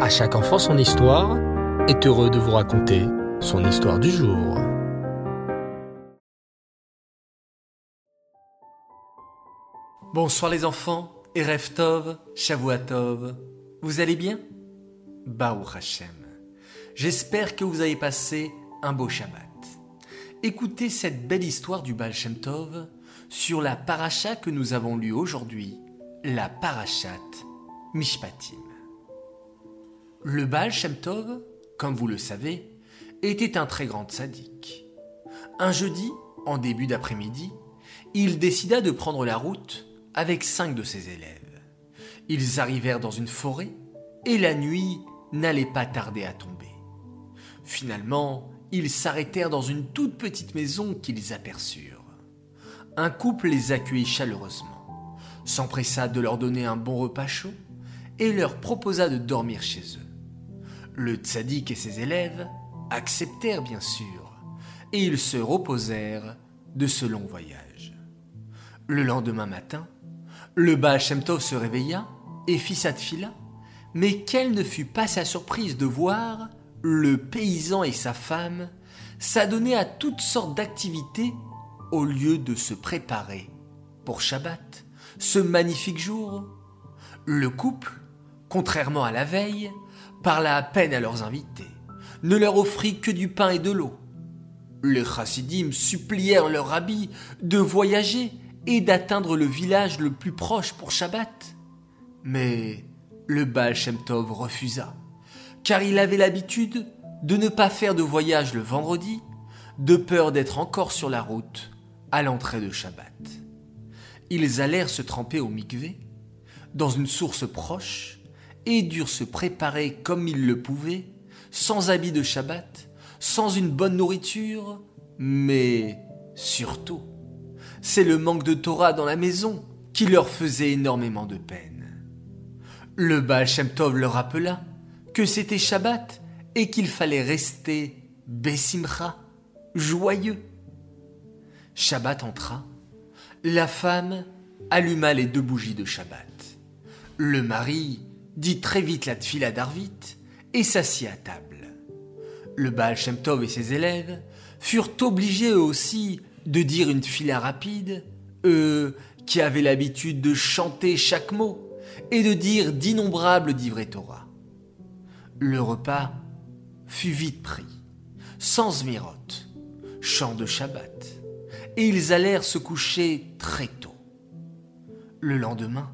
À chaque enfant son histoire est heureux de vous raconter son histoire du jour. Bonsoir les enfants, Erev Tov, Shavuatov. Vous allez bien? Baruch Hashem. J'espère que vous avez passé un beau Shabbat. Écoutez cette belle histoire du Baal Shem Tov sur la paracha que nous avons lue aujourd'hui, la parachat Mishpatim. Le Baal comme vous le savez, était un très grand sadique. Un jeudi, en début d'après-midi, il décida de prendre la route avec cinq de ses élèves. Ils arrivèrent dans une forêt et la nuit n'allait pas tarder à tomber. Finalement, ils s'arrêtèrent dans une toute petite maison qu'ils aperçurent. Un couple les accueillit chaleureusement, s'empressa de leur donner un bon repas chaud et leur proposa de dormir chez eux. Le tzaddik et ses élèves acceptèrent bien sûr, et ils se reposèrent de ce long voyage. Le lendemain matin, le Baal Shem se réveilla et fit sa tfila, mais quelle ne fut pas sa surprise de voir le paysan et sa femme s'adonner à toutes sortes d'activités au lieu de se préparer pour Shabbat, ce magnifique jour. Le couple, contrairement à la veille, parla à peine à leurs invités, ne leur offrit que du pain et de l'eau. Les chassidim supplièrent leur rabbi de voyager et d'atteindre le village le plus proche pour Shabbat. Mais le Baal Shem Tov refusa, car il avait l'habitude de ne pas faire de voyage le vendredi, de peur d'être encore sur la route à l'entrée de Shabbat. Ils allèrent se tremper au mikvé, dans une source proche, et durent se préparer comme ils le pouvaient, sans habit de Shabbat, sans une bonne nourriture, mais surtout c'est le manque de Torah dans la maison qui leur faisait énormément de peine. Le Baal Shem Tov leur rappela que c'était Shabbat et qu'il fallait rester Bessimcha, joyeux. Shabbat entra. La femme alluma les deux bougies de Shabbat. Le mari dit très vite la tfila d'Arvit et s'assit à table. Le Baal Shem Tov et ses élèves furent obligés eux aussi de dire une fila rapide, eux qui avaient l'habitude de chanter chaque mot et de dire d'innombrables divrei Torah. Le repas fut vite pris, sans zmirote, chant de Shabbat, et ils allèrent se coucher très tôt. Le lendemain,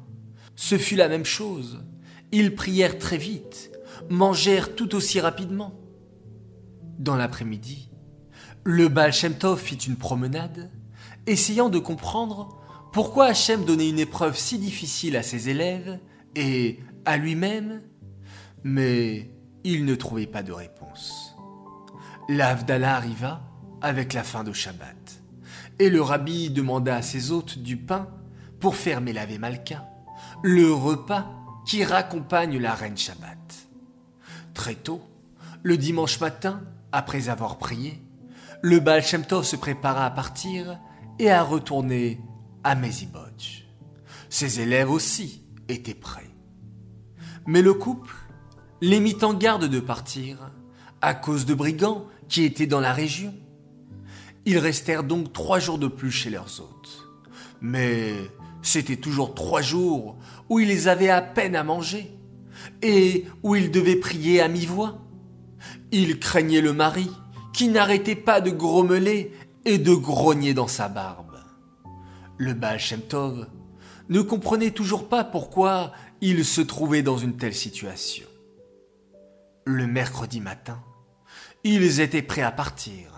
ce fut la même chose. Ils prièrent très vite, mangèrent tout aussi rapidement. Dans l'après-midi, le Baal Shem Tov fit une promenade, essayant de comprendre pourquoi Hachem donnait une épreuve si difficile à ses élèves et à lui-même, mais il ne trouvait pas de réponse. L'Avdallah arriva avec la fin de Shabbat, et le rabbi demanda à ses hôtes du pain pour fermer la Malka, le repas qui raccompagne la reine Shabbat. Très tôt, le dimanche matin, après avoir prié, le Baal Shem se prépara à partir et à retourner à Mezibodj. Ses élèves aussi étaient prêts. Mais le couple les mit en garde de partir à cause de brigands qui étaient dans la région. Ils restèrent donc trois jours de plus chez leurs hôtes. Mais c'était toujours trois jours où ils avaient à peine à manger et où ils devaient prier à mi-voix. Ils craignaient le mari qui n'arrêtait pas de grommeler et de grogner dans sa barbe. Le Baal ne comprenait toujours pas pourquoi il se trouvait dans une telle situation. Le mercredi matin, ils étaient prêts à partir,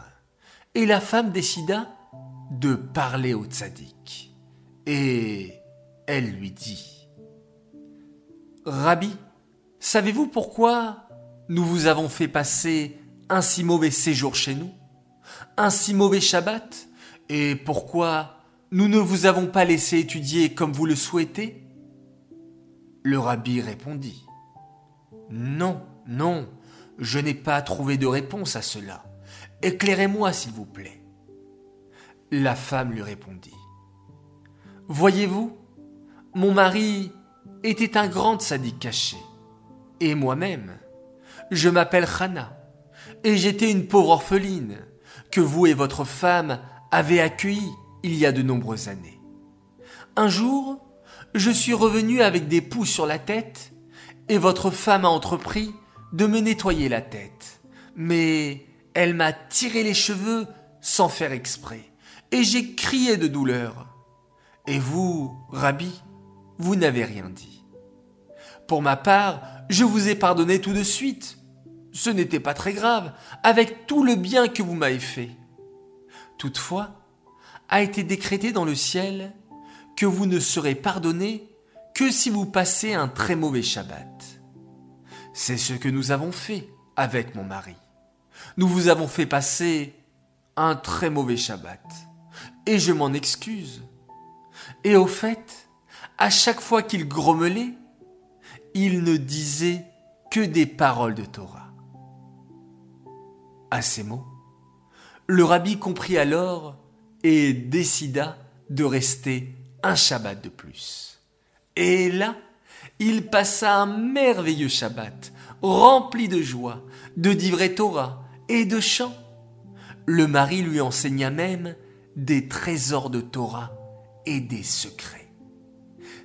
et la femme décida de parler au tzaddik. Et elle lui dit Rabbi, savez-vous pourquoi nous vous avons fait passer un si mauvais séjour chez nous, un si mauvais Shabbat, et pourquoi nous ne vous avons pas laissé étudier comme vous le souhaitez? Le rabbi répondit, Non, non, je n'ai pas trouvé de réponse à cela. Éclairez-moi, s'il vous plaît. La femme lui répondit, Voyez-vous, mon mari était un grand sadique caché, et moi-même. Je m'appelle Hana, et j'étais une pauvre orpheline que vous et votre femme avez accueillie il y a de nombreuses années. Un jour, je suis revenu avec des poux sur la tête, et votre femme a entrepris de me nettoyer la tête. Mais elle m'a tiré les cheveux sans faire exprès, et j'ai crié de douleur. Et vous, Rabbi, vous n'avez rien dit. Pour ma part, je vous ai pardonné tout de suite. Ce n'était pas très grave, avec tout le bien que vous m'avez fait. Toutefois, a été décrété dans le ciel que vous ne serez pardonné que si vous passez un très mauvais Shabbat. C'est ce que nous avons fait avec mon mari. Nous vous avons fait passer un très mauvais Shabbat. Et je m'en excuse. Et au fait, à chaque fois qu'il grommelait, il ne disait que des paroles de Torah. À ces mots, le rabbi comprit alors et décida de rester un Shabbat de plus. Et là, il passa un merveilleux Shabbat, rempli de joie, de divrei Torah et de chants. Le mari lui enseigna même des trésors de Torah des secrets.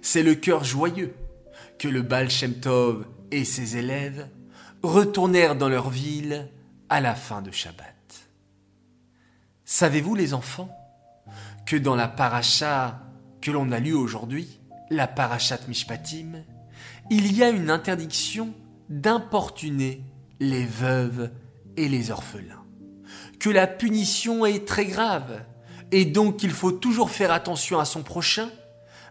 C'est le cœur joyeux que le Baal Shem Tov et ses élèves retournèrent dans leur ville à la fin de Shabbat. Savez-vous les enfants que dans la paracha que l'on a lue aujourd'hui, la parachat Mishpatim, il y a une interdiction d'importuner les veuves et les orphelins, que la punition est très grave et donc il faut toujours faire attention à son prochain,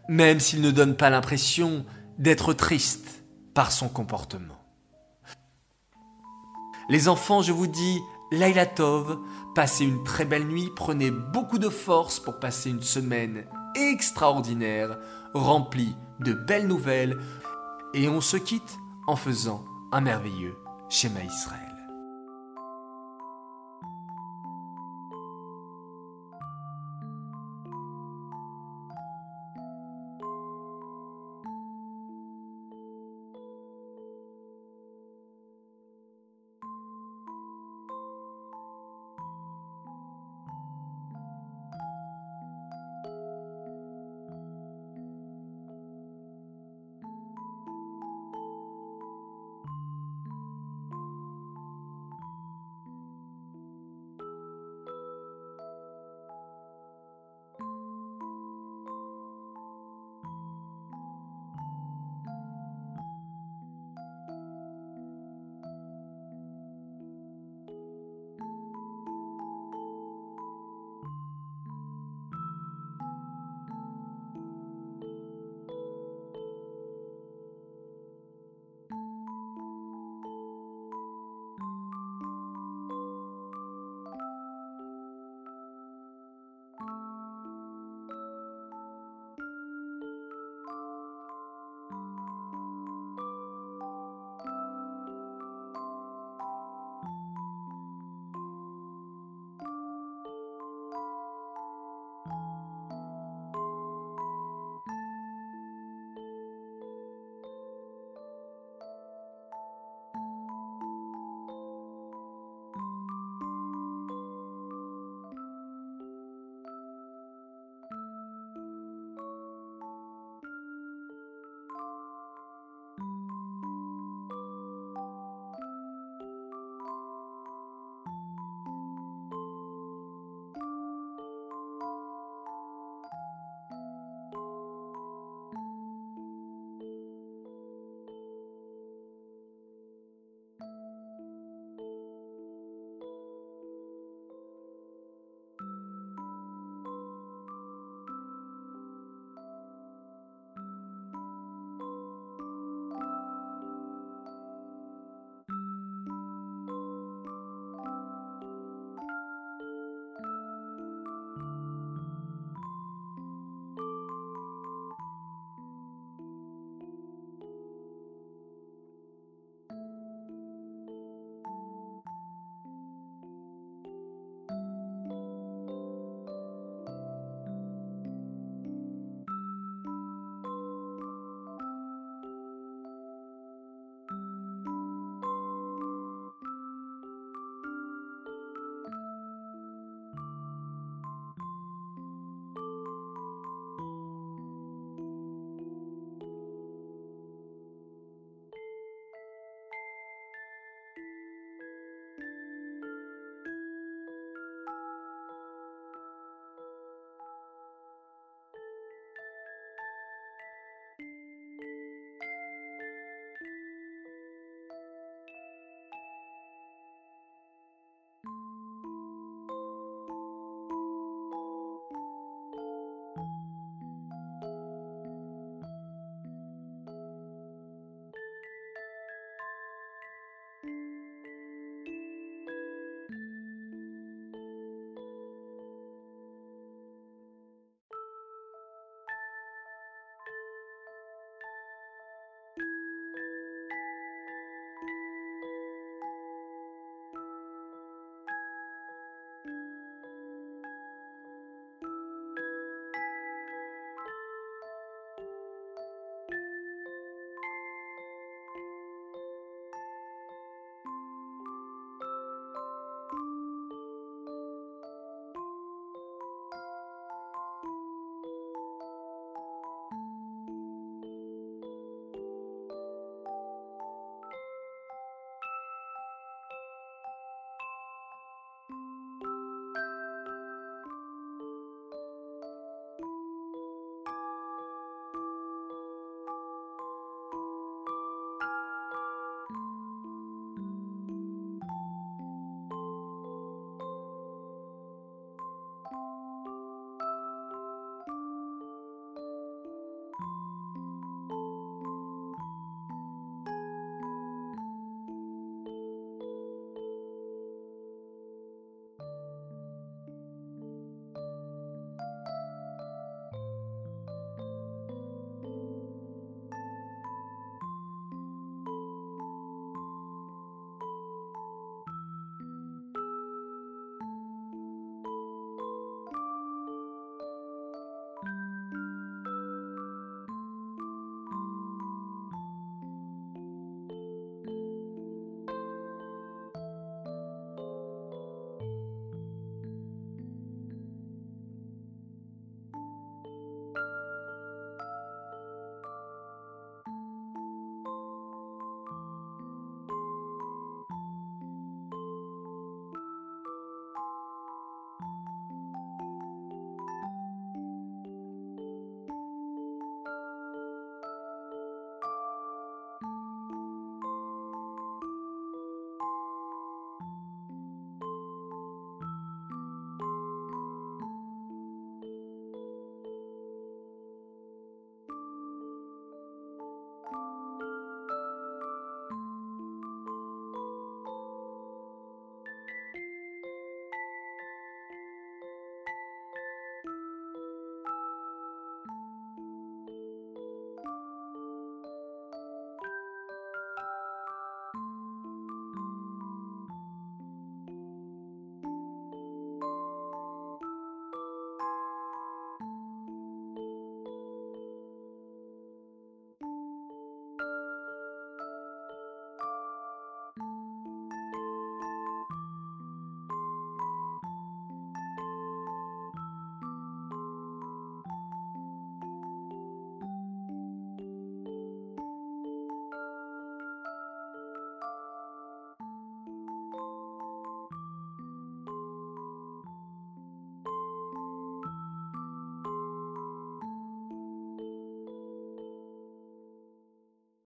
même s'il ne donne pas l'impression d'être triste par son comportement. Les enfants, je vous dis, Laila Tov, passez une très belle nuit, prenez beaucoup de force pour passer une semaine extraordinaire, remplie de belles nouvelles, et on se quitte en faisant un merveilleux schéma Israël.